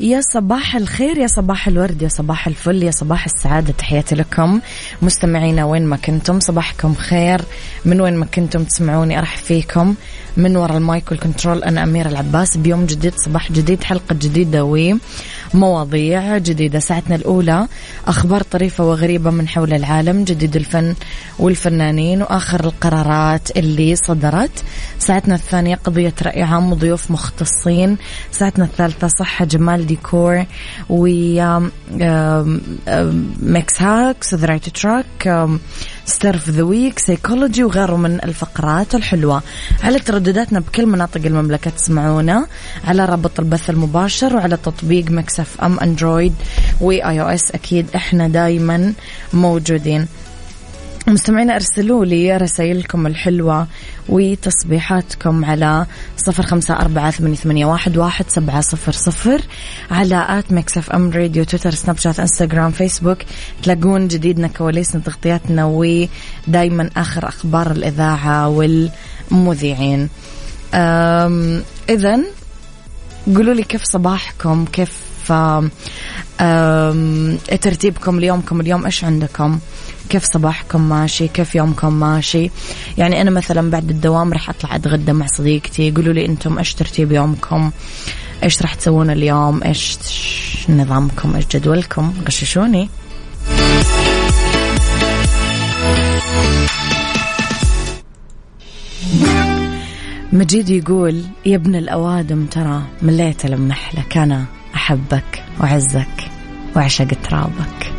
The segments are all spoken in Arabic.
يا صباح الخير يا صباح الورد يا صباح الفل يا صباح السعادة. تحياتي لكم مستمعينا وين ما كنتم. صباحكم خير. من وين ما كنتم تسمعوني أرحب فيكم. من وراء ال mic وال control أنا أميرة العباس. بيوم جديد صباح جديد حلقة جديدة ومواضيع جديدة. ساعتنا الأولى أخبار طريفة وغريبة من حول العالم جديد الفن والفنانين وآخر القرارات اللي صدرت. ساعتنا الثانية قضية رأي عام وضيوف مختصين. ساعتنا الثالثة صحة جمال ديكور و mix hacks the right track star of the week psychology وغيره من الفقرات الحلوة. على تردداتنا بكل مناطق المملكة تسمعونا. على رابط البث المباشر وعلى تطبيق ميكس اف ام Android و iOS أكيد إحنا دايما موجودين. مستمعينا أرسلوا لي رسائلكم الحلوة وتصبيحاتكم على صفر خمسة أربعة ثمانية واحد واحد سبعة صفر صفر على آت ميكس إف إم راديو تويتر سناب شات إنستغرام فيسبوك. تلاقون جديدنا كواليسنا تغطياتنا ودايما آخر أخبار الإذاعة والمذيعين. إذا قولوا لي كيف صباحكم؟ كيف ترتيبكم ليومكم اليوم؟ إيش عندكم؟ كيف صباحكم ماشي؟ كيف يومكم ماشي؟ يعني أنا مثلا بعد الدوام رح أطلع أتغدى مع صديقتي. قولوا لي أنتم إيش ترتيب يومكم؟ إيش رح تسوون اليوم؟ إيش نظامكم؟ إيش جدولكم؟ غششوني. مجيد يقول يا ابن الأوادم ترى مليت لمح لك أنا أحبك وعزك وعشق ترابك.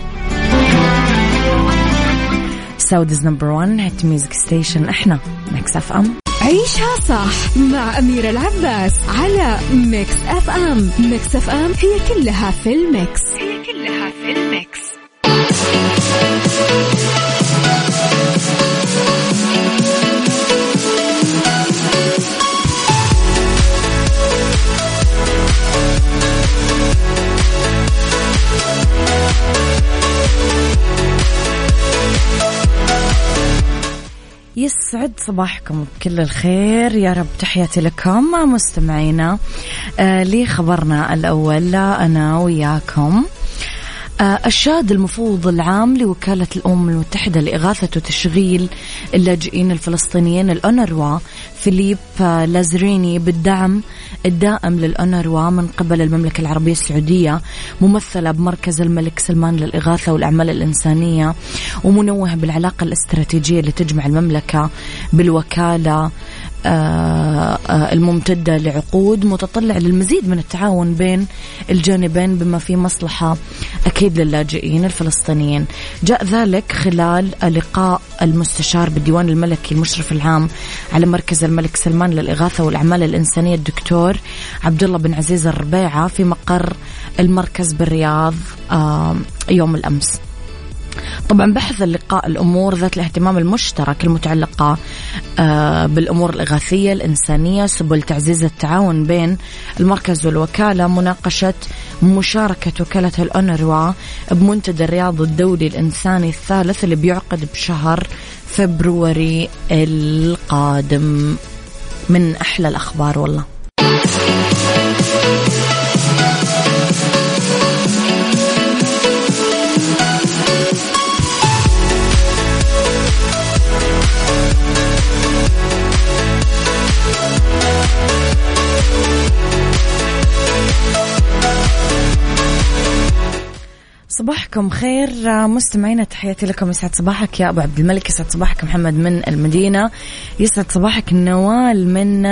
Saudi's number 1 hit music station إحنا ميكس اف ام عيشها صح مع أميرة العباس على ميكس اف ام ميكس اف ام هي كلها في الميكس. هي يسعد صباحكم بكل الخير. يا رب تحياتي لكم مستمعينا. آه لي خبرنا الأول أنا وياكم. الشاد المفوض العام لوكالة الأمم المتحدة لإغاثة وتشغيل اللاجئين الفلسطينيين الأونروا فيليب لازريني بالدعم الدائم للأونروا من قبل المملكة العربية السعودية ممثلة بمركز الملك سلمان للإغاثة والأعمال الإنسانية ومنوه بالعلاقة الاستراتيجية اللي تجمع المملكة بالوكالة آه، آه، الممتدة لعقود متطلع للمزيد من التعاون بين الجانبين بما في مصلحة أكيد للاجئين الفلسطينيين. جاء ذلك خلال لقاء المستشار بالديوان الملكي المشرف العام على مركز الملك سلمان للإغاثة والأعمال الإنسانية الدكتور عبد الله بن عزيز الربيعة في مقر المركز بالرياض آه، يوم الأمس. طبعا بحث اللقاء الأمور ذات الاهتمام المشترك المتعلقة آه، بالأمور الإغاثية الإنسانية سبل تعزيز التعاون بين المركز والوكالة مناقشة مشاركة وكالة الأونروا بمنتدى الرياض الدولي الإنساني الثالث اللي بيعقد بشهر فبروري القادم. من أحلى الأخبار والله. صباحكم خير. مستمعينا تحياتي لكم. يسعد صباحك يا أبو عبد الملك. يسعد صباحك محمد من المدينة. يسعد صباحك نوال من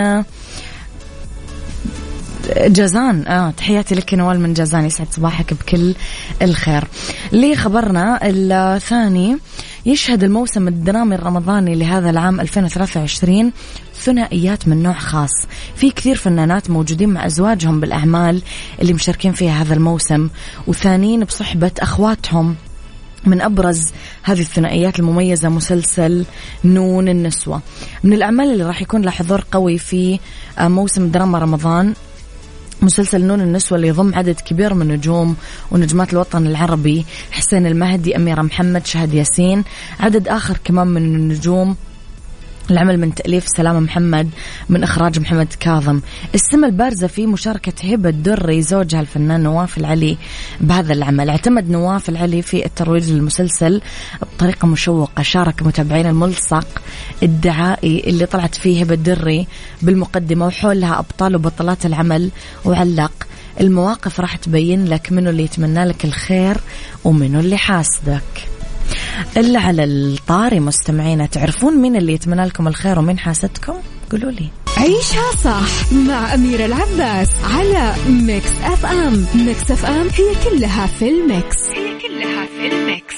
جازان. آه تحياتي لك نوال من جازان. يسعد صباحك بكل الخير. لي خبرنا الثاني يشهد الموسم الدرامي الرمضاني لهذا العام 2023 ثنائيات من نوع خاص. في كثير فنانات موجودين مع أزواجهم بالأعمال اللي مشاركين فيها هذا الموسم وثانيين بصحبة أخواتهم. من أبرز هذه الثنائيات المميزة مسلسل نون النسوة. من الأعمال اللي راح يكون لها قوي في موسم دراما رمضان مسلسل نون النسوة اللي يضم عدد كبير من نجوم ونجمات الوطن العربي حسين المهدي أميرة محمد شهد ياسين عدد آخر كمان من النجوم. العمل من تأليف سلامة محمد من إخراج محمد كاظم. السمة البارزة في مشاركة هبة الدري زوجها الفنان نواف العلي بهذا العمل. اعتمد نواف العلي في الترويج للمسلسل بطريقة مشوقة. شارك متابعين الملصق الدعائي اللي طلعت فيه هبة الدري بالمقدمة وحولها أبطال وبطلات العمل. وعلق المواقف راح تبين لك منو اللي يتمنى لك الخير ومنو اللي حاسدك. إلا على الطاري مستمعينا. تعرفون مين اللي يتمنى لكم الخير ومين حاستكم؟ قولوا لي. عيشها صح مع أميرة العباس على ميكس أف أم ميكس أف أم هي كلها في الميكس. هي كلها في الميكس.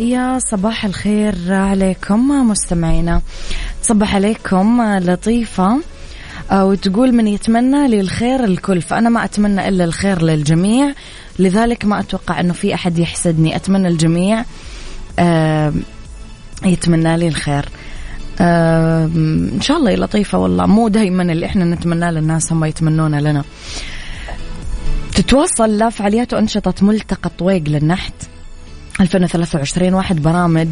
يا صباح الخير عليكم مستمعينا. صبح عليكم لطيفة. آه، وتقول من يتمنى لي الخير الكل فأنا ما أتمنى إلا الخير للجميع. لذلك ما أتوقع أنه في أحد يحسدني. أتمنى الجميع آه، يتمنى لي الخير. إن شاء الله يا لطيفة والله. مو دايما اللي إحنا نتمناه للناس هم يتمنونه لنا. تتواصل لفعاليات وأنشطة ملتقى طويق للنحت. 2023 واحد برامج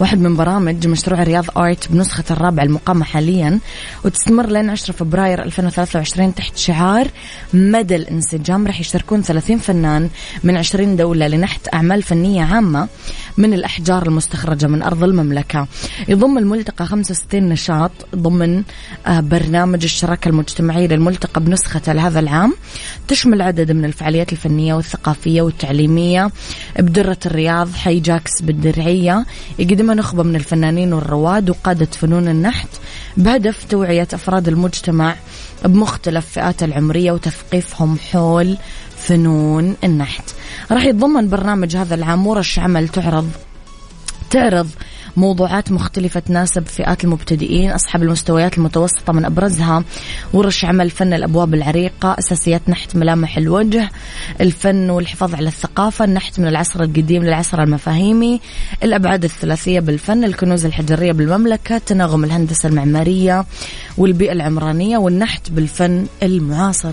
واحد من برامج مشروع رياض آرت بنسخة الرابعة المقامة حاليا وتستمر لين 10 فبراير 2023 تحت شعار مدى الانسجام راح يشتركون 30 فنان من 20 دولة لنحت أعمال فنية عامة من الأحجار المستخرجة من أرض المملكة. يضم الملتقى 65 نشاط ضمن آه، برنامج الشراكة المجتمعية للملتقى بنسخة لهذا العام. تشمل عدد من الفعاليات الفنية والثقافية والتعليمية. بدرة الرياض حي جاكس بالدرعية. يقدمها نخبة من الفنانين والرواد وقادة فنون النحت بهدف توعية أفراد المجتمع بمختلف فئات العمرية وتثقيفهم حول فنون النحت. راح يتضمن برنامج هذا العام ورش عمل تعرض تعرض موضوعات مختلفة تناسب فئات المبتدئين أصحاب المستويات المتوسطة من أبرزها. ورش عمل فن الأبواب العريقة أساسيات نحت ملامح الوجه الفن والحفاظ على الثقافة النحت من العصر القديم للعصر المفاهيمي الأبعاد الثلاثية بالفن الكنوز الحجرية بالمملكة تناغم الهندسة المعمارية والبيئة العمرانية والنحت بالفن المعاصر.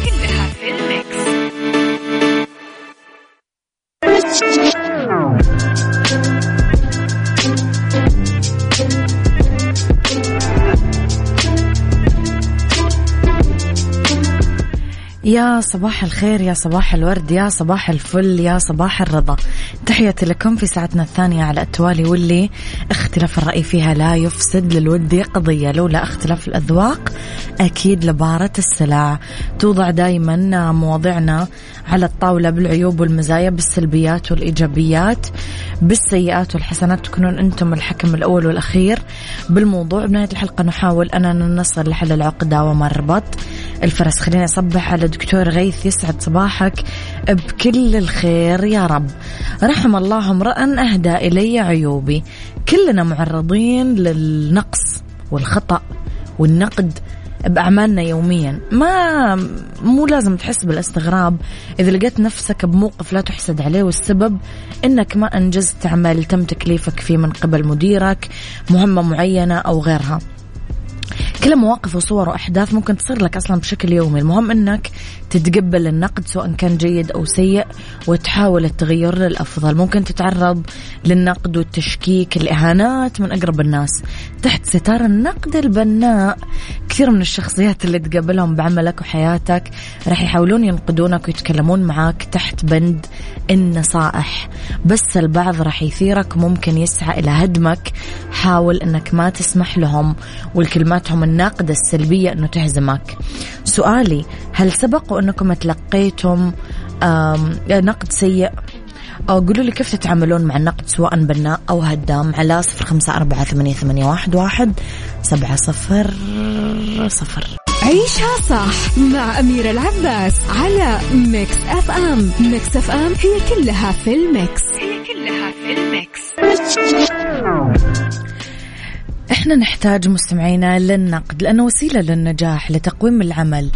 يا صباح الخير يا صباح الورد يا صباح الفل يا صباح الرضا. تحياتي لكم في ساعتنا الثانية على التوالي واللي اختلاف الرأي فيها لا يفسد للود قضية لولا اختلاف الأذواق أكيد لبارة السلع. توضع دايما مواضعنا على الطاولة بالعيوب والمزايا بالسلبيات والإيجابيات بالسيئات والحسنات. تكونون أنتم الحكم الأول والأخير بالموضوع. بنهاية الحلقة نحاول أننا نصل لحل العقدة وما الربط الفرس. خليني أصبح على دكتور غيث يسعد صباحك بكل الخير يا رب. رحم الله امرأ أهدى إلي عيوبي. كلنا معرضين للنقص والخطأ والنقد بأعمالنا يوميا. ما مو لازم تحس بالاستغراب إذا لقيت نفسك بموقف لا تحسد عليه والسبب إنك ما أنجزت عمل تم تكليفك فيه من قبل مديرك مهمة معينة أو غيرها. كلها مواقف وصور وأحداث ممكن تصير لك أصلا بشكل يومي. المهم أنك تتقبل النقد سواء كان جيد أو سيء وتحاول التغير للأفضل. ممكن تتعرض للنقد والتشكيك الإهانات من أقرب الناس. تحت ستار النقد البناء كثير من الشخصيات اللي تقابلهم بعملك وحياتك راح يحاولون ينقدونك ويتكلمون معاك تحت بند النصائح. بس البعض راح يثيرك وممكن يسعى إلى هدمك. حاول أنك ما تسمح لهم ولكلماتهم الناقدة السلبية أنه تهزمك. سؤالي هل سبق وأنكم تلقيتم نقد سيء؟ أو قولوا لي كيف تتعاملون مع النقد سواء بناء أو هدام على صفر خمسة أربعة ثمانية, ثمانية واحد, واحد سبعة صفر صفر. عيشها صح مع أميرة العباس على ميكس أف أم. ميكس أف أم هي كلها في الميكس. هي كلها في الميكس. إحنا نحتاج مستمعينا للنقد لأنه وسيلة للنجاح لتقويم العمل.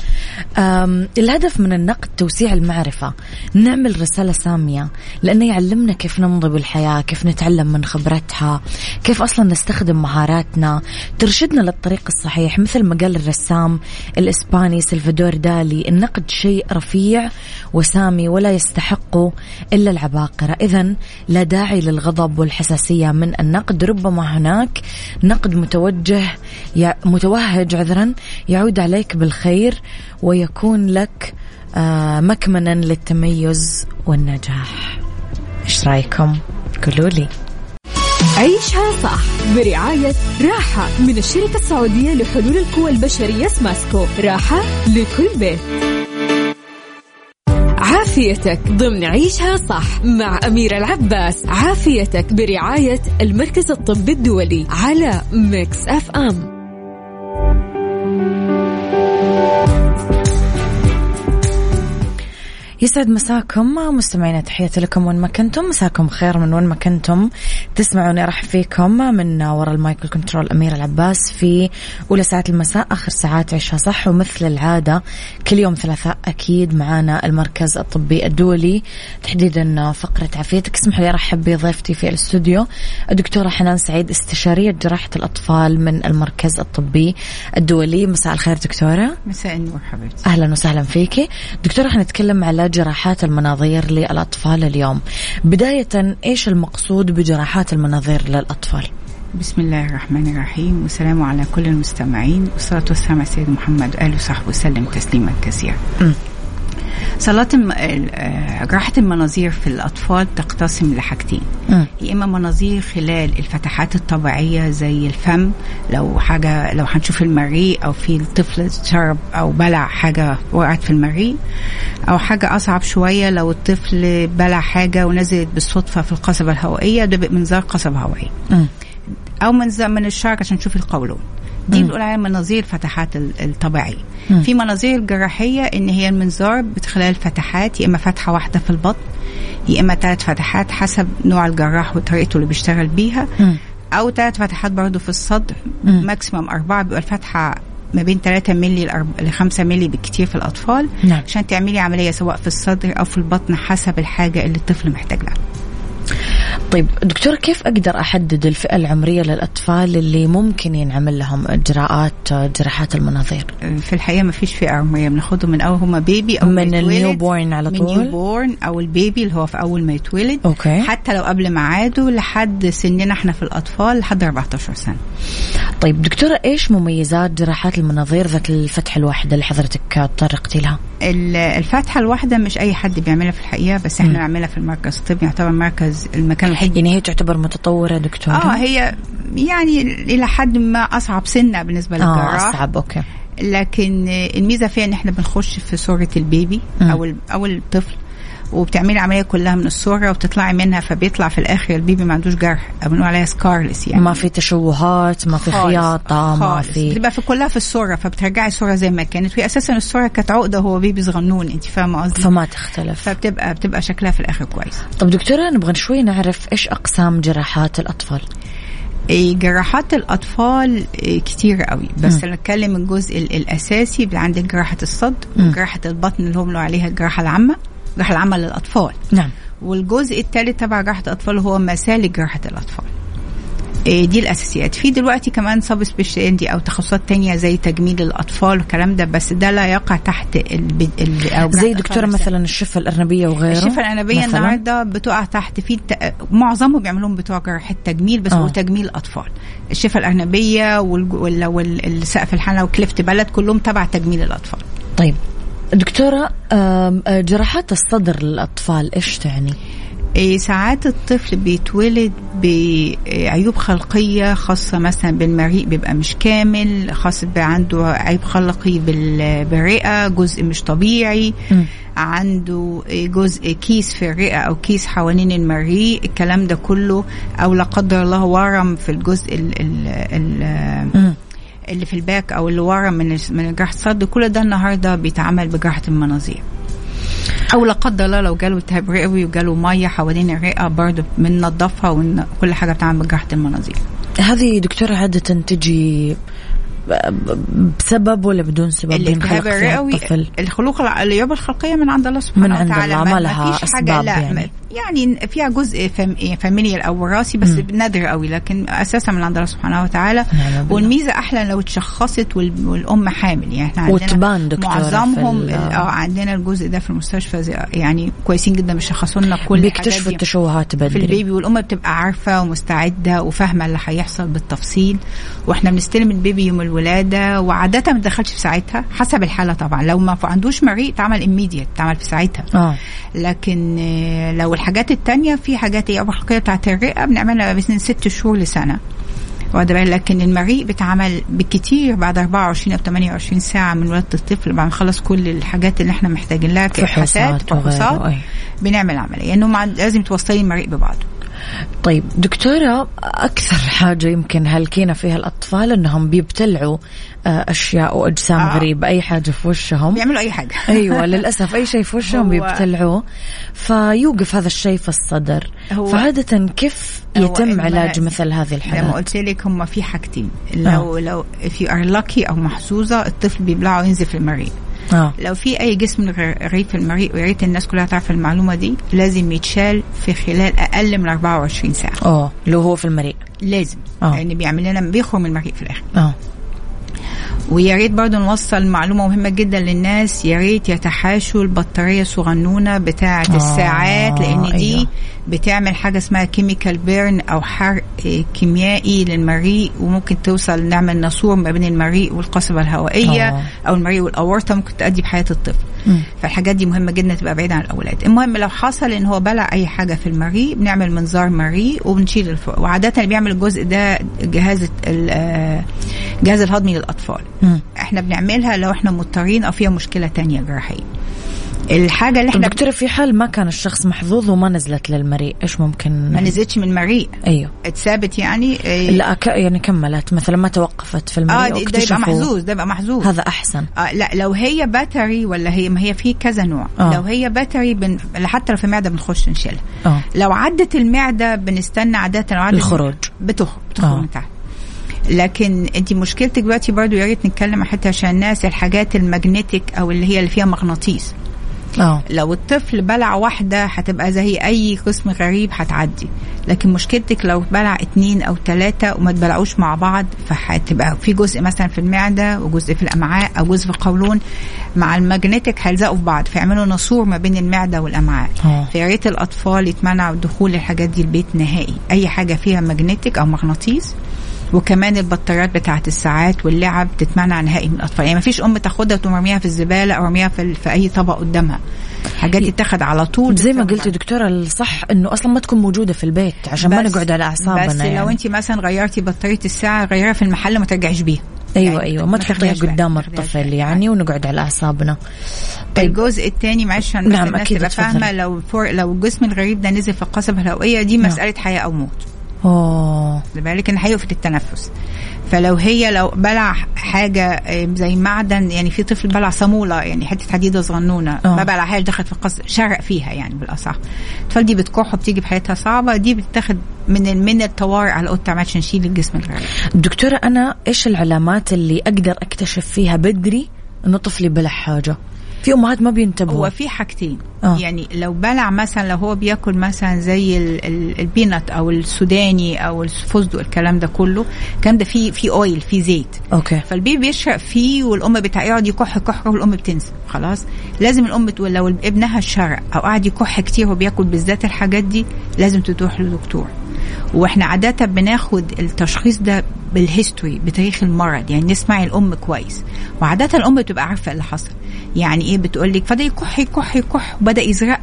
الهدف من النقد توسيع المعرفة. نعمل رسالة سامية لأنه يعلمنا كيف نمضي بالحياة كيف نتعلم من خبرتها كيف أصلا نستخدم مهاراتنا. ترشدنا للطريق الصحيح مثل ما قال الرسام الإسباني سلفادور دالي النقد شيء رفيع وسامي ولا يستحقه إلا العباقرة. اذا لا داعي للغضب والحساسية من النقد. ربما هناك نقد متوجه متوهج عذرا يعود عليك بالخير ويكون لك آه، مكمنا للتميز والنجاح. إيش رأيكم؟ قولوا لي. عيشها صح برعاية راحة من الشركة السعودية لحلول القوى البشرية سماسكو. راحة لكل بيت. عافيتك ضمن عيشها صح مع أميرة العباس. عافيتك برعاية المركز الطبي الدولي على ميكس أف أم. يسعد مساكم مستمعينا تحياتي لكم وين ما كنتم. مساكم خير من وين ما كنتم. تسمعوني ارحب فيكم من وراء المايك control أميرة العباس في أولى ساعات المساء آخر ساعات عيشها صح ومثل العادة كل يوم ثلاثاء أكيد معانا المركز الطبي الدولي. تحديدا فقرة عافيتك اسمح لي أرحب بضيفتي في الاستوديو الدكتورة حنان سعيد استشارية جراحة الأطفال من المركز الطبي الدولي. مساء الخير دكتورة. مساء النور حبيبتي. أهلا وسهلا فيكي. دكتورة حنتكلم على جراحات المناظير للأطفال اليوم. بداية إيش المقصود بجراحات المناظير للأطفال؟ بسم الله الرحمن الرحيم والسلام على كل المستمعين والصلاة والسلام على سيد محمد وآله وصحبه وسلم تسليما كثيرا. صلاة الم... جراحة المناظير في الأطفال تقتسم لحاجتين. يا إما مناظير خلال الفتحات الطبيعية زي الفم لو حاجة لو هنشوف المريء أو في الطفل شرب أو بلع حاجة وقعت في المريء أو حاجة أصعب شوية لو الطفل بلع حاجة ونزلت بالصدفة في القصبة الهوائية ده منظار قصبة هوائية. أو منظار من الشعر عشان نشوف القولون. دي بنقول عليها مناظير الفتحات الطبيعية. في مناظير جراحية إن هي المنظار بخلال فتحات يا إما فتحة واحدة في البطن يا إما ثلاث فتحات حسب نوع الجراح وطريقته اللي بيشتغل بيها. أو ثلاث فتحات برضه في الصدر ماكسيمم أربعة بيبقى الفتحة ما بين 3 مللي ل 5 مللي بالكثير في الأطفال نعم. عشان تعملي عملية سواء في الصدر أو في البطن حسب الحاجة اللي الطفل محتاج لها طيب دكتور كيف أقدر أحدد الفئة العمرية للأطفال اللي ممكن ينعمل لهم إجراءات جراحات المناظير؟ في الحقيقة ما فيش فئة عمرية بناخدهم من أول هما baby أو من ال newborn على طول؟ من newborn أو ال baby اللي هو في أول ما يتولد okay حتى لو قبل ميعاده لحد سنة إحنا في الأطفال لحد 14 سنة. طيب دكتورة إيش مميزات جراحات المناظير ذات الفتحة الواحدة اللي حضرتك تطرقتي لها؟ ال- الفتحة الواحدة مش أي حد بيعملها في الحقيقة بس إحنا بنعملها في المركز الطبي يعتبر مركز المكان الوحيد يعني هي تعتبر متطورة دكتورة؟ آه هي يعني إلى حد ما أصعب سنة بالنسبة آه للجراح أصعب okay لكن الميزة فيها إن إحنا بنخش في صرة ال baby مم. أو أو الطفل وبتعملي العملية كلها من الصرة وبتطلعي منها فبيطلع في الآخر ال baby ما عندوش جرح بنقول عليها scarless يعني ما في تشوهات ما في. خياطة ما. في بتبقى في كلها في الصرة فبترجعي الصرة زي ما كانت وهي أساسا الصرة كانت عقدة وهو baby صغنون انت فاهمة قصدي فما تختلف فبتبقى بتبقى شكلها في الآخر كويس طب دكتورة نبغى شوي نعرف إيش أقسام جراحات الأطفال إيه، جراحات الأطفال إيه، كتير قوي بس مم. نتكلم الجزء ال- الأساسي عندك جراحة الصدر مم. وجراحة البطن اللي هم عليها الجراحة العامة الجراحه العامه للأطفال. نعم. والجزء الثالث تبع جراحة الأطفال هو مسالك جراحة الأطفال. إيه دي الأساسيات. في دلوقتي كمان sub-specialty أو تخصصات تانية زي تجميل الأطفال والكلام ده بس ده لا يقع تحت ال زي جراحة دكتورة الأطفال مثلا الشفة الأرنبية وغيره الأرنبية مثلاً؟ النهارده بتقع تحت في الت... معظمهم بيعملوهم بتوع جراحة تجميل بس آه. هو تجميل أطفال. الشفة الأرنبية والج... وال... والسقف الحنة وكلفت بلد كلهم تبع تجميل الأطفال. طيب. دكتورة آه، جراحات الصدر للأطفال إيش تعني؟ إيه ساعات الطفل بيتولد بعيوب خلقية خاصة مثلا بالمريء بيبقى مش كامل خاص بيبقى عنده عيب خلقي بال- بالرئة جزء مش طبيعي مم. عنده جزء كيس في الرئة أو كيس حوالين المريء الكلام ده كله أو لا قدر الله ورم في الجزء ال ال ال مم. اللي في ال back أو اللي ورم من من جراحة الصدر كل ده النهاردة بيتعمل بجراحة المناظير. أو لا قدر الله لو جاله التهاب رئوي وجاله مية حوالين الرئة برضه بننضفها وكل حاجة بتعمل بجراحة المناظير. هذه دكتورة عادة تجي بسبب ولا بدون سبب الالتهاب الرئوي الطفل مخلوق العيوب الخلقية من عند الله سبحانه من عند وتعالى الله، ما لها فيش أسباب حاجة لا يعني. يعني. فيها جزء fam familial أو وراثي بس مم. نادر قوي لكن أساسا من عند الله سبحانه وتعالى. والميزة أحلى لو اتشخصت وال- والأم حامل يعني إحنا عندنا معظمهم في آه عندنا الجزء ده في المستشفى يعني كويسين جدا بيشخصوا لنا كل بيكتشفوا. التشوهات في بدري البيبي والأم بتبقى عارفة ومستعدة وفاهمة اللي هيحصل بالتفصيل وإحنا بنستلم البيبي يوم الولادة وعادة ما تدخلش في ساعتها حسب الحالة طبعا. لو ما عندوش مريء تعمل immediate تعمل في ساعتها. آه. لكن آه، لو الحاجات التانية في حاجات هي الخلقيه بتاعت الرئة بنعملها بين ست شهور لسنة؟ لكن المريء بيتعمل بالكتير بعد 24 أو 28 ساعة من ولادة الطفل بعد ما نخلص كل الحاجات اللي إحنا محتاجين لها كابحاثات فحوصات. بنعمل عملية. لأنه مع- لازم توصلي المريء ببعضه. طيب دكتورة أكثر حاجة يمكن هلكينا فيها الأطفال أنهم بيبتلعوا آه، أشياء وأجسام آه. غريبة أي حاجة في وشهم. بيعملوا أي حاجة. أيوه للأسف أي شيء في وشهم هو- بيبتلعوه. فيوقف هذا الشيء في الصدر. هو- فعادة كيف يتم علاج مثل هذه الحالات؟ قلت لك هم في حاجتين. لو لو if you are lucky أو محظوظة الطفل بيبلعه وينزل في المريء آه. لو في أي جسم في المريء ويا ريت الناس كلها تعرف المعلومة دي لازم يتشال في خلال أقل من 24 ساعة. آه. لو هو في المريء. لازم. آه. لأن بيعمل لنا بيخرج من المريء في الآخر. آه. ويا ريت برضه نوصل معلومة مهمة جدا للناس. يا ريت يتحاشوا البطارية الصغنونة بتاعة آه، الساعات لأن دي أيوة. بتعمل حاجة اسمها chemical burn أو حرق كيميائي للمريء وممكن توصل نعمل ناسور ما بين المريء والقصبة الهوائية آه. أو المريء والأورطة ممكن تودي بحياة الطفل. فالحاجات دي مهمة جدا تبقى بعيدة عن الأولاد المهم لو حصل إن هو بلع أي حاجة في المريء بنعمل منظار مريء وبنشيل الفوق وعادة اللي بيعمل الجزء ده جهاز ال- آه، الجهاز الهضمي للأطفال مم. إحنا بنعملها لو إحنا مضطرين أو فيها مشكلة تانية جراحية الحاجة اللي إحنا دكتورة في حال ما كان الشخص محظوظ وما نزلت للمريء إيش ممكن؟ ما نزلتش من المريء. أيوه. اتثابت يعني إيه، لا ك... يعني كملت. مثلا ما توقفت في المريء آه ده يبقى محظوظ ده يبقى محظوظ. هذا أحسن. آه لا لو هي باتري ولا هي ما هي في كذا نوع. آه. لو هي باتري بن حتى لو في معدة بنخش نشيلها. آه. لو عدت المعدة بنستنى عادة لو عدت الخروج. بتخرج بتخرج آه. من تحت. لكن انت مشكلتك دلوقتي برضو يا ريت نتكلم حتى عشان الناس الحاجات المagnetic أو اللي هي اللي فيها مغناطيس. آه. لو الطفل بلع واحدة هتبقى زي أي جسم غريب هتعدي. لكن مشكلتك لو بلع اتنين أو تلاتة وما تبلعوش مع بعض فهتبقى في جزء مثلا في المعدة وجزء في الأمعاء أو جزء في القولون. مع ال magnetic هيلزقوا في بعض فيعملوا ناسور ما بين المعدة والأمعاء. آه. فيا ريت الأطفال يتمنعوا دخول الحاجات دي البيت نهائي. أي حاجة فيها magnetic أو مغناطيس وكمان البطاريات بتاعة الساعات واللعب تتمنع نهائي من الأطفال يعني ما فيش أم تاخدها وترميها في الزبالة أو رميها في, في أي طبق قدامها حاجات تتاخد على طول زي ما. قلتي دكتورة الصح إنه أصلا ما تكون موجودة في البيت عشان ما نقعد على أعصابنا بس يعني. لو انت مثلا غيرتي بطارية الساعة غيرها في المحل ما ترجعيش بيها أيوه يعني أيوه ما تحطيها قدام الطفل. يعني ونقعد على أعصابنا طيب الجزء الثاني معلش عشان نعم، الناس تبقى. فاهمة لو لو الجسم الغريب ده نزل في القصبه الهوائية دي نعم. مسألة حياة أو موت اوه بالك إن هيقف التنفس. فلو هي لو بلع حاجة آه، زي معدن يعني في طفل بلع صامولة يعني حتة حديدة صغنونة آه. ما بلعهاش دخلت في القص شرق فيها يعني بالأصح. الاطفال دي بتكح وبتيجي بحياتها صعبة دي بتتاخد من من الطوارئ على اوضه عمل عشان نشيل الجسم الغريب دكتورة أنا إيش العلامات اللي أقدر أكتشف فيها بدري إنه طفلي بلع حاجة؟ في أمهات ما بينتبهوا. هو في حاجتين. آه. يعني لو بلع مثلا لو هو بياكل مثلا زي ال- ال- ال peanut أو السوداني أو الفستق الكلام ده كله الكلام ده فيه فيه oil فيه زيت. okay. فال baby بيشرق فيه والأم بتاع يقعد يكح يكح والأم بتنسى. خلاص. لازم الأم تقول لو ابنها شرق أو قاعد يكح كتير وبياكل بالذات الحاجات دي لازم تروح لدكتور. وإحنا عادة بناخد التشخيص ده بال history بتاريخ المرض. يعني نسمع الأم كويس. وعادة الأم بتبقى عارفة اللي حصل. يعني إيه بتقول لك بدأ يكح يكح يكح وبدأ يزرق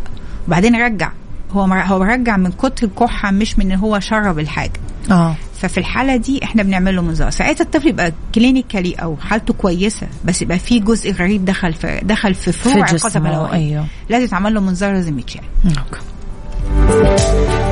وبعدين رجع. هو هو رجع من كتر الكحة مش من إن هو شرب الحاجة. آه. ففي الحالة دي إحنا بنعمل له منظار ساعتها الطفل يبقى clinically أو حالته كويسة بس يبقى في جزء غريب دخل في دخل في فروع القصبه أيوه. لازم يتعمل له منظار لازم يتشال okay.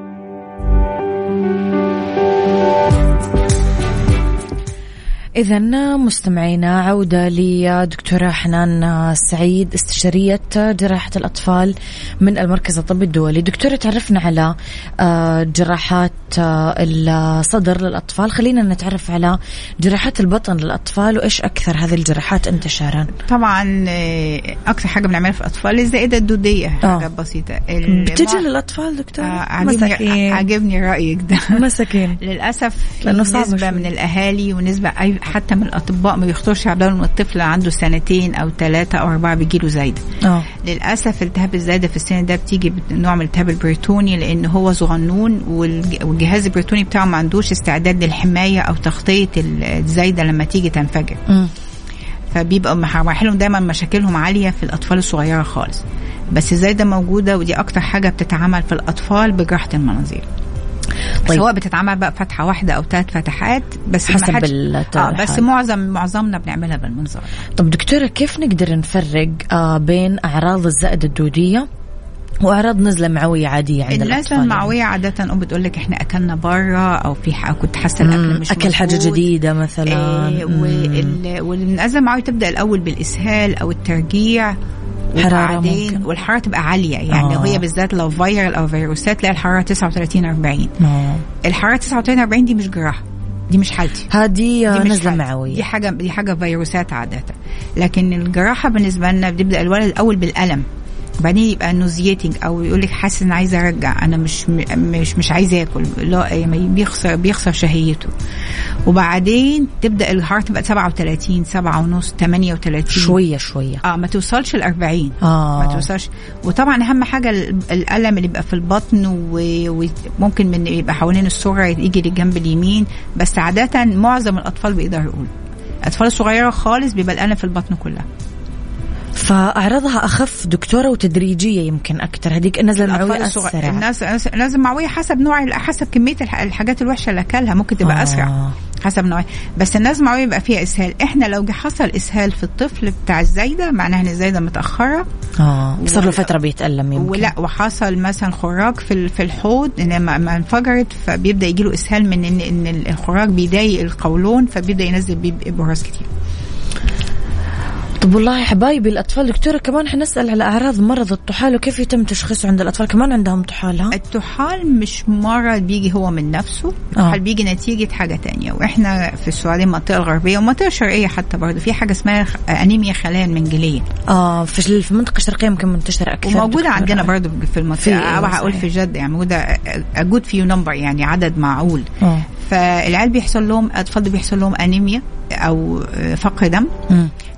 إذا مستمعينا عودة لدكتورة حنان سعيد استشارية جراحة الأطفال من المركز الطبي الدولي. دكتورة تعرفنا على آه، جراحات آه، الصدر للأطفال. خلينا نتعرف على جراحات البطن للأطفال وإيش أكثر هذه الجراحات انتشارا؟ طبعا آه، أكثر حاجة بنعملها في الأطفال الزائدة الدودية آه. حاجة بسيطة. ال- بتجي للأطفال دكتورة؟ عاجبني مساكين. عاجبني رأيك ده. مساكين. نسبة شوي. من الأهالي ونسبة أي- حتى من الأطباء ما بيخطرش على بالهم الطفل عنده سنتين أو ثلاثة أو أربعة بيجيله زايدة. آه. للأسف التهاب الزايدة في السن ده بتيجي بنوع من الالتهاب البريتوني لأن هو صغنون والج- والجهاز البريتوني بتاعه ما عندوش استعداد للحماية أو تغطية ال- الزايدة لما تيجي تنفجر. أمم. فبيبقى مراحلهم دايما مشاكلهم عالية في الأطفال الصغيرة خالص. بس الزايدة موجودة ودي أكتر حاجة بتتعمل في الأطفال بجراحة المناظير. طيب. سواء بتتعمل بقى فتحه واحدة أو ثلاث فتحات بس حسب الت- آه بس. معظم معظمنا بنعملها بالمنظار طب دكتورة كيف نقدر نفرق آه بين أعراض الزائدة الدودية وأعراض نزلة معوية عادية عند الناس الأطفال المعوية عادة أم بتقول لك إحنا أكلنا بره أو في ح- كنت حاسة الأكل مش أكل حاجة مظبوط. جديدة مثلا إيه والنزلة المعوية تبدأ الأول بالإسهال أو الترجيع ممكن. والحرارة تبقى عالية يعني آه. وهي بالذات لو viral أو فيروسات تلاقي الحرارة 39 40 آه. الحرارة 39 40 دي مش جراحة دي مش حالتي هذه حالتي. معوية دي حاجة دي حاجة فيروسات عادة لكن الجراحة بالنسبة لنا بتبدأ الولد الأول بالألم وبعدين يبقى nauseating أو يقول لك حاسس إن عايز أرجع. أنا مش مش مش عايز آكل. لا يعني بيخسر بيخسر شهيته. وبعدين تبدأ الحراره تبقى 37 7 ونص 38 شوية شوية. آه ما توصلش ل 40 آه. ما توصلش. وطبعا أهم حاجة ال- الألم اللي بيبقى في البطن وممكن من يبقى حوالين السره يجي للجنب اليمين. بس عادة معظم الأطفال بيقدروا يقولوا. الأطفال الصغيرة خالص بيبقى الألم في البطن كلها. فأعراضها أخف دكتورة وتدريجية يمكن أكثر. هذيك الأطفال الصغيرة. أسرع. الناس الناس المعوية حسب نوع حسب كمية الح- الحاجات الوحشة اللي أكلها ممكن تبقى آه. أسرع. حسب نوع بس الناس المعوية بيبقى فيها إسهال. إحنا لو حصل إسهال في الطفل بتاع الزايدة معناها إن الزايدة متأخرة. آه. صار له فترة بيتألم يمكن. ولا وحصل مثلا خراج في في الحوض إن ما انفجرت فبيبدأ يجي له إسهال من ان إن الخراج بيضايق القولون فبيبدأ ينزل بيه كتير. طب والله يا حبايبي الأطفال دكتورة كمان حنسأل على أعراض مرض الطحال وكيف يتم تشخيصه عند الأطفال كمان عندهم طحال ها الطحال مش مرض بيجي هو من نفسه الطحال بيجي نتيجة حاجة تانية وإحنا في السعودية المنطقة الغربية والمنطقة الشرقية حتى برضه في حاجة اسمها أنيميا خلايا المنجلية آه في المنطقة الشرقية يمكن منتشرة أكثر وموجودة دكتورة. عندنا برضه في إيه أو هقول. في جدة يعني موجودة good few number يعني عدد معقول آه. فالعيال بيحصل لهم اطفال بيحصل لهم أنيميا أو آه، فقر دم.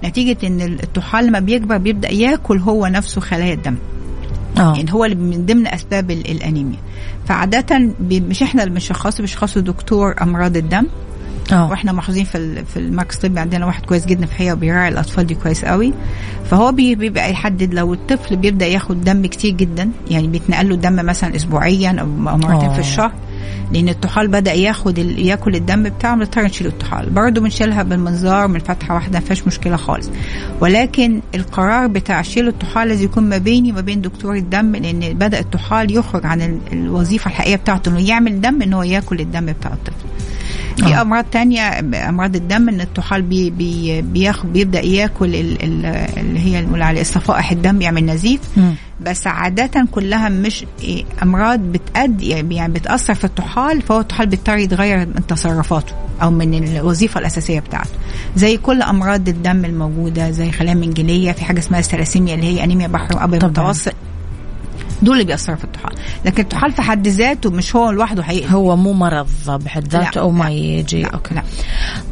نتيجة إن الطحال لما بيكبر بيبدأ ياكل هو نفسه خلايا الدم. آه. يعني هو اللي من ضمن أسباب ال- الأنيميا. فعادة مش إحنا اللي بنشخصه بيشخصه دكتور أمراض الدم. آه. وإحنا محظوظين في في المركز الطبي عندنا واحد كويس جدا في الحقيقة وبيراعي الأطفال دي كويس قوي. فهو بي- بيبقى يحدد لو الطفل بيبدأ ياخد دم كتير جدا يعني بيتنقل له الدم مثلا اسبوعيا أو أو مرتين آه. في الشهر. لأن الطحال بدأ ياخد ياكل الدم بتاعه بنضطر نشيل الطحال برضه بنشيلها بالمنظار من فتحة واحدة ما فيهاش مشكلة خالص ولكن القرار بتاع شيل الطحال لازم يكون ما بيني وما بين دكتور الدم لأن بدأ الطحال يخرج عن ال- الوظيفة الحقيقية بتاعته إنه يعمل دم إن هو ياكل الدم بتاع الطفل في آه. أمراض تانية أمراض الدم إن الطحال بي بي بياخد بيبدأ ياكل ال- ال- اللي هي بنقول عليه صفائح الدم يعمل نزيف مم. بس عادة كلها مش إيه، أمراض بتأدي يعني بتأثر في الطحال فهو الطحال بيضطر يتغير من تصرفاته أو من الوظيفة الأساسية بتاعته زي كل أمراض الدم الموجودة زي خلايا منجلية في حاجة اسمها الثلاسيميا اللي هي أنيميا بحر أبيض. متوسط دول اللي بيأثروا في الطحال لكن الطحال في حد ذاته مش هو لوحده هيقلب هو مو مرض بحد ذاته أو ما لا، يجي. لا، okay. لا.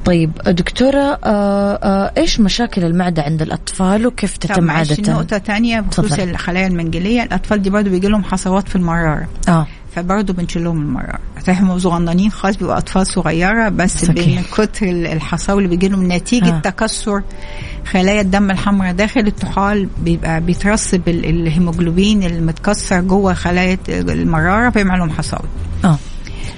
طيب دكتورة آه آه إيش مشاكل المعدة عند الأطفال وكيف تتم عاده نقطة تانية بخصوص. الخلايا المنجلية. الأطفال دي برضو بيجي لهم حصوات في المرارة. آه. فبرضه بنشيل لهم المرارة صحيح هم صغننين خالص بيبقوا أطفال صغيرة بس. من كتر ال- الحصاوي اللي بيجي لهم نتيجة آه. تكسر خلايا الدم الحمراء داخل الطحال بيبقى بيترسب ال- الهيموجلوبين المتكسر جوه خلايا المرارة فيعمل لهم حصاوي آه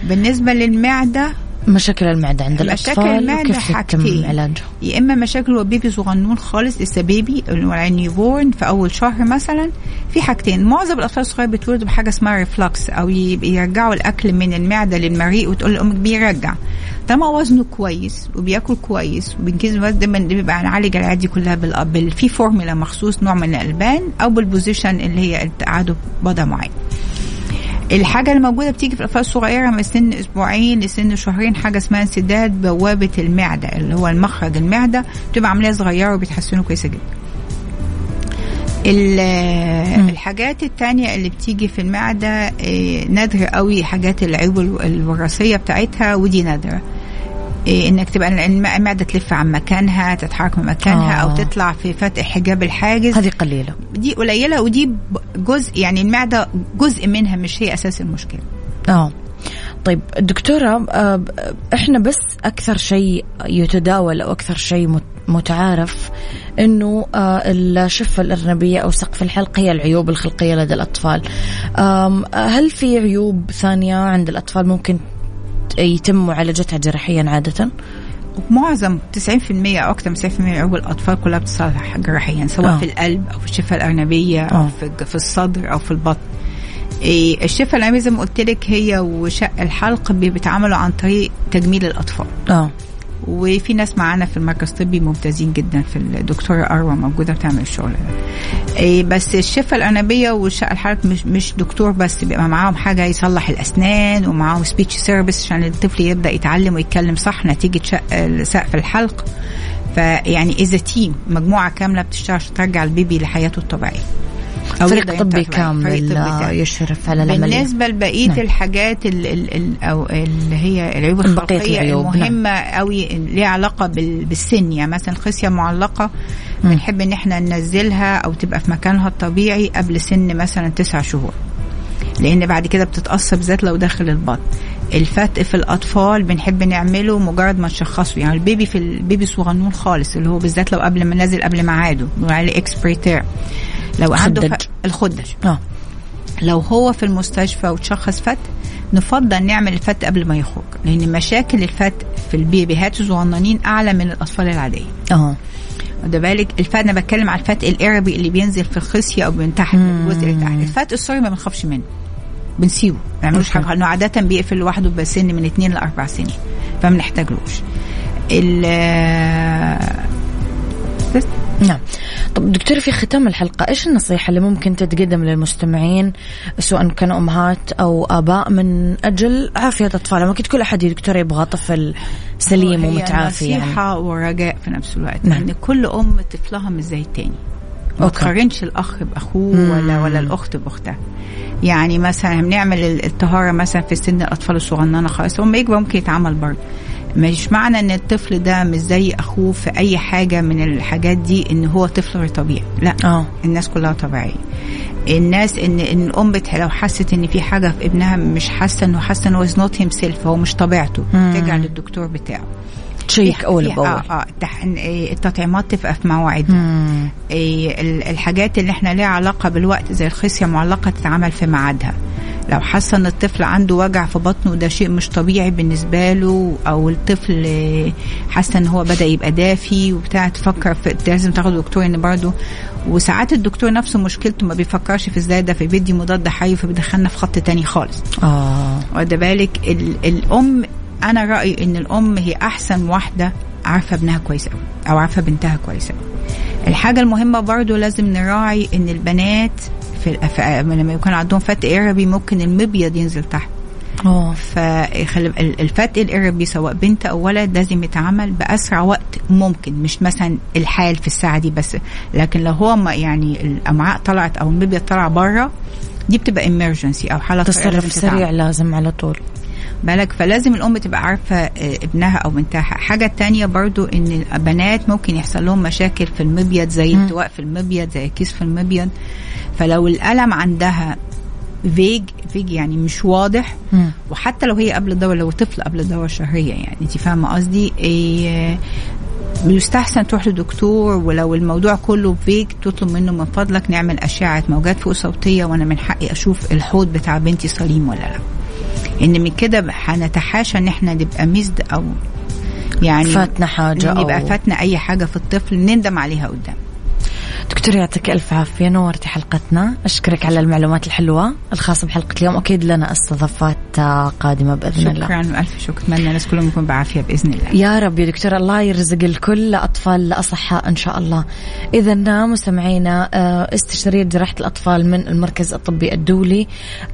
بالنسبة للمعدة مشاكل المعدة عند مشاكل الأطفال المعدة حاجتين. علاجها يا إما مشاكل هو baby صغنون خالص لسه baby newborn في أول شهر مثلا. في حاجتين معظم الأطفال الصغيرة بيتولدوا بحاجة اسمها reflux ي- يرجعوا الأكل من المعدة للمريء وتقول لك بيرجع. طالما وزنه كويس وبياكل كويس وبنقيس الوزن دايما بيبقى نعالج العيال دي كلها بال بال- في فورمولا مخصوص نوع من الألبان أو بال position اللي هي قعدوا بوضع معين. الحاجة الموجودة بتيجي في الأطفال الصغيرة من سن أسبوعين لسن شهرين حاجة اسمها انسداد بوابة المعدة اللي هو المخرج المعدة بتبقى عملية صغيرة وبيتحسنوا كويسة جدا. ال- الحاجات التانية اللي بتيجي في المعدة آه، نادرة قوي حاجات العيوب الو- الوراثية بتاعتها ودي نادرة. إيه إنك تبقى الم- المعدة تلف عن مكانها تتحرك من مكانها آه. أو تطلع في فتح حجاب الحاجز هذه قليلة دي قليلة ودي جزء يعني المعدة جزء منها مش هي أساس المشكلة آه طيب دكتورة آه، إحنا بس أكثر شيء يتداول أو أكثر شيء مت- متعارف إنه آه، الشفة الأرنبية أو سقف الحلق هي العيوب الخلقية لدى الأطفال. هل في عيوب ثانية عند الأطفال ممكن يتم معالجتها جراحيا عادة؟ معظم 90% أو أكثر من 90% من عيوب الأطفال كلها بتصلح جراحيا سواء آه. في القلب أو في الشفة الأرنبية. أو في في الصدر أو في البطن إيه الشفة الأرنبية زي ما قلت لك هي وشق الحلق بي- بيتعاملوا عن طريق تجميل الأطفال آه وفي ناس معانا في المركز الطبي ممتازين جدا في الدكتورة أروى موجودة بتعمل الشغل ده إيه بس الشفة الارنبيه والشق الحلق مش مش دكتور بس بيبقى معاهم حاجة يصلح الأسنان ومعاهم speech service عشان الطفل يبدأ يتعلم ويتكلم صح نتيجة شق سقف الحلق. فيعني اذا team مجموعة كاملة بتشتغل عشان ترجع ال baby لحياته الطبيعية. فريق طبي كامل طبي كامل. يشرف على العملية. بالنسبة لبقية نعم. نعم. الحاجات ال ال ال أو اللي هي العيوب بقية الخلقية العيوب، المهمة قوي ليها علاقة بال- بالسن. يعني مثلا الخصيه المعلقه بنحب إن إحنا ننزلها أو تبقى في مكانها الطبيعي قبل سن مثلا تسع شهور. لأن بعد كده بتتأثر بالذات لو داخل البطن. الفتق في الأطفال بنحب نعمله مجرد ما نشخصه. يعني ال baby في ال baby صغنون خالص اللي هو بالذات لو قبل ما نازل قبل ميعاده. بنقول عليه ex-preterm لو عنده. ف... الخدج آه. لو هو في المستشفى وتشخص فت نفضل نعمل الفت قبل ما يخرج لأن مشاكل الفت في البيبيهات الصغننين أعلى من الأطفال العادية. آه. وده بالك الفت أنا بتكلم على الفت الأربي اللي بينزل في الخصية أو من تحت. الجزء اللي تحت. الفت السوري ما بنخافش منه. بنسيبه. ما بنعملوش. حاجة. لأنه عادة بيقفل لوحده بسن من اثنين لأربع سنين. فما بنحتاجلوش. نعم. طب دكتور في ختام الحلقة إيش النصيحة اللي ممكن تتقدم للمستمعين سواء كانوا أمهات أو آباء من أجل عافية أطفالهم أكيد كل أحد يا دكتور يبغى طفل سليم ومتعافي يعني نصيحة ورجاء في نفس الوقت. نعم. ان كل أم طفلها مش زي التاني. ما. تقارنش الأخ بأخوه ولا ولا الأخت بأختها. يعني مثلا بنعمل ال- الطهارة مثلا في سن الأطفال الصغننة خالص هم يكبر ممكن يتعمل برضه. مش معنى إن الطفل ده مش زي أخوه في أي حاجة من الحاجات دي إن هو طفل غير طبيعي. لا آه. الناس كلها طبيعية. الناس إن إن الأم لو حست إن في حاجة في ابنها مش حاسة إنه حاسة إنه is not himself هو مش طبيعته. ترجع للدكتور بتاعه. check أول بأول. آه آه إيه، التطعيمات تبقى في مواعيدها مم. إيه، ال- الحاجات اللي إحنا ليها علاقة بالوقت زي الخصية معلقة تتعمل في ميعادها. لو حاسة إن الطفل عنده وجع في بطنه ده شيء مش طبيعي بالنسبة له أو الطفل حاسة إن هو بدأ يبقى دافي وبتاع تفكر في لازم تاخد دكتور إن برضه. وساعات الدكتور نفسه مشكلته ما بيفكرش في إزاي ده فبيدي مضاد حيوي فبيدخلنا في خط تاني خالص. آه. واخده بالك؟ ال- الأم أنا رأيي إن الأم هي أحسن واحدة عارفة ابنها كويس قوي أو عارفة بنتها كويس قوي الحاجة المهمة برضو لازم نراعي إن البنات في لما يكون عندهم فتق اربي ممكن المبيض ينزل تحت. آه فالفتق الاربي سواء بنت أو ولد لازم يتعمل بأسرع وقت ممكن مش مثلا الحال في الساعة دي بس. لكن لو هو ما يعني الأمعاء طلعت أو المبيض طلع بره دي بتبقى امرجنسي أو حالة تصرف. سريع لازم على طول. بالك فلازم الأم تبقى عارفة آه، ابنها أو بنتها. حاجة تانية برضو إن البنات ممكن يحصل لهم مشاكل في المبيض زي. التواء في المبيض زي كيس في المبيض. فلو الألم عندها فيج فيج يعني مش واضح. مم. وحتى لو هي قبل الدوره لو طفل قبل الدوره الشهريه يعني انت فاهمة قصدي؟ إيه يستحسن تروح لدكتور ولو الموضوع كله فيك تطلب منه من فضلك نعمل أشعة موجات فوق صوتية وأنا من حقي أشوف الحوض بتاع بنتي سليم ولا لأ. إن من كده هنتحاشى إن إحنا نبقى مزد أو يعني فاتنا حاجة إن يبقى أو- فاتنا أي حاجة في الطفل نندم عليها قدام. دكتور يعطيك ألف عافية نورتي حلقتنا. أشكرك على المعلومات الحلوة الخاصة بحلقة اليوم. أكيد لنا استضافات قادمة بإذن الله. شكرا. ألف شكر. أتمنى الناس كلهم يكونوا بعافية بإذن الله. يا رب يا دكتور الله يرزق الكل أطفال أصحاء إن شاء الله. إذا مستمعينا آه، استشارية جراحة الأطفال من المركز الطبي الدولي.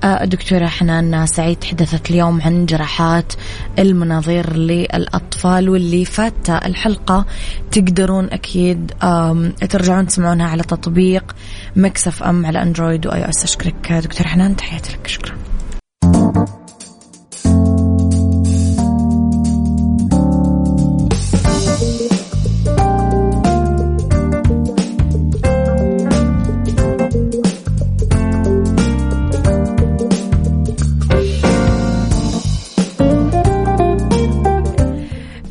آه، الدكتورة حنان سعيد تحدثت اليوم عن جراحات المناظير للأطفال واللي فات الحلقة. تقدرون أكيد ترجعون تسمعونها على تطبيق Mix FM على Android و iOS. أشكرك دكتور حنان. تحياتي لك. شكرا.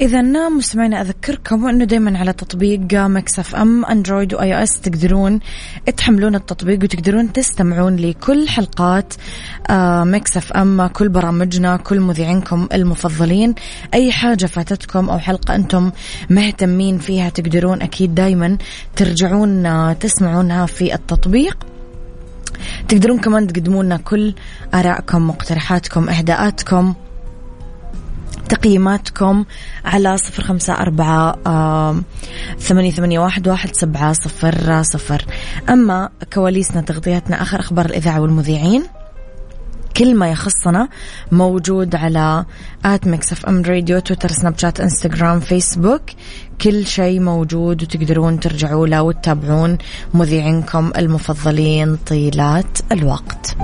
إذا مستمعينا أذكركم أنه دايما على تطبيق Mix FM Android و iOS تقدرون تحملون التطبيق وتقدرون تستمعون لكل حلقات آه، Mix FM كل برامجنا كل مذيعينكم المفضلين. أي حاجة فاتتكم أو حلقة أنتم مهتمين فيها تقدرون أكيد دايما ترجعون آه، تسمعونها في التطبيق. تقدرون كمان تقدمون لنا كل آرائكم مقترحاتكم إهداءاتكم. تقييماتكم على صفر خمسة أربعة ثمانية ثمانية واحد واحد سبعة صفر صفر. أما كواليسنا تغطياتنا آخر أخبار الإذاعة والمذيعين كل ما يخصنا موجود على at Mix FM Radio تويتر سناب شات إنستغرام فيسبوك. كل شيء موجود وتقدرون ترجعوا له وتتابعون مذيعينكم المفضلين طيلة الوقت.